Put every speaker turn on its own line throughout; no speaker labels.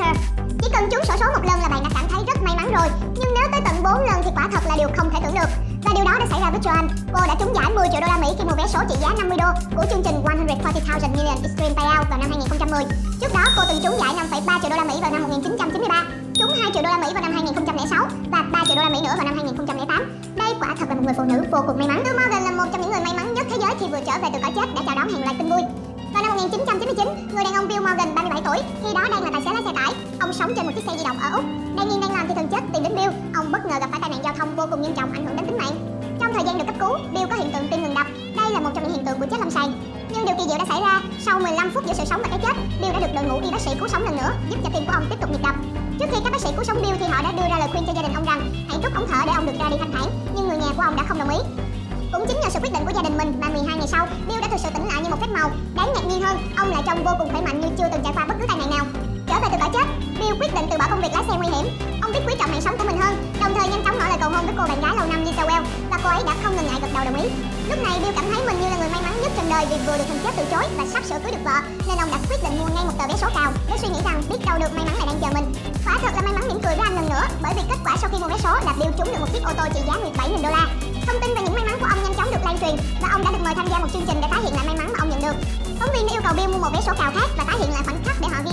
Twitter. Chỉ cần trúng sổ số một lần là bạn đã cảm thấy rất may mắn rồi, nhưng nếu tới tận 4 lần thì quả thật là điều không thể tưởng được. Và điều đó đã xảy ra với Joan. Cô đã trúng giải 10 triệu đô la Mỹ khi mua vé số trị giá 50 đô của chương trình 140,000 Million Extreme Payout vào năm 2010. Trước đó cô từng trúng giải 5,3 triệu đô la Mỹ vào năm 1993, trúng 2 triệu đô la Mỹ vào năm 2006 và 3 triệu đô la Mỹ nữa vào năm 2008. Đây quả thật là một người phụ nữ vô cùng may mắn. Bill Morgan là một trong những người may mắn nhất thế giới khi vừa trở về từ cõi chết đã chào đón hàng loạt tin vui. Vào năm 1999, người đàn ông Bill Morgan, 37 tuổi, khi đó đang là tài xế sống trên một chiếc xe di động ở Úc. Đang nghiêng đang làm thì thần chết tìm đến Bill. Ông bất ngờ gặp phải tai nạn giao thông vô cùng nghiêm trọng ảnh hưởng đến tính mạng. Trong thời gian được cấp cứu, Bill có hiện tượng tim ngừng đập. Đây là một trong những hiện tượng của chết lâm sàng. Nhưng điều kỳ diệu đã xảy ra. Sau 15 phút giữa sự sống và cái chết, Bill đã được đội ngũ y bác sĩ cứu sống lần nữa, giúp cho tim của ông tiếp tục nhịp đập. Trước khi các bác sĩ cứu sống Bill thì họ đã đưa ra lời khuyên cho gia đình ông rằng hãy rút ống thở để ông được ra đi thanh thản. Nhưng người nhà của ông đã không đồng ý. Cũng chính nhờ sự quyết định của gia đình mình mà 12 ngày sau, Bill đã thực sự tỉnh lại như một phép màu. Đáng ngạc nhiên hơn, ông lại trông vô cùng khỏe mạnh như chưa từng trải qua bất cứ tai nạn nào công việc lái xe nguy hiểm. Ông biết quý trọng mạng sống của mình hơn, đồng thời nhanh chóng ngỏ lời cầu hôn với cô bạn gái lâu năm Lisa Well và cô ấy đã không ngần ngại gật đầu đồng ý. Lúc này Bill cảm thấy mình như là người may mắn nhất trên đời vì vừa được thằng chết từ chối và sắp sửa cưới được vợ, nên ông đã quyết định mua ngay một tờ vé số cào với suy nghĩ rằng biết đâu được may mắn lại đang chờ mình. Quả thật là may mắn mỉm cười với anh lần nữa, bởi vì kết quả sau khi mua vé số là Bill trúng được một chiếc ô tô trị giá 17.000 đô la. Thông tin về những may mắn của ông nhanh chóng được lan truyền và ông đã được mời tham gia một chương trình để tái hiện lại may mắn mà ông nhận được. Phóng viên đã yêu cầu Bill mua một vé số cào khác và tái hiện lại khoảnh khắc để họ ghi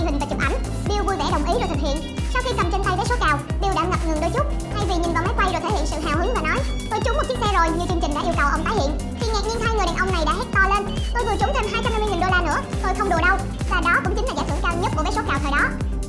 "Tôi trúng một chiếc xe rồi như chương trình đã yêu cầu ông tái hiện." Thì ngạc nhiên hai người đàn ông này đã hét to lên: "Tôi vừa trúng thêm 250.000 đô la nữa, tôi không đùa đâu."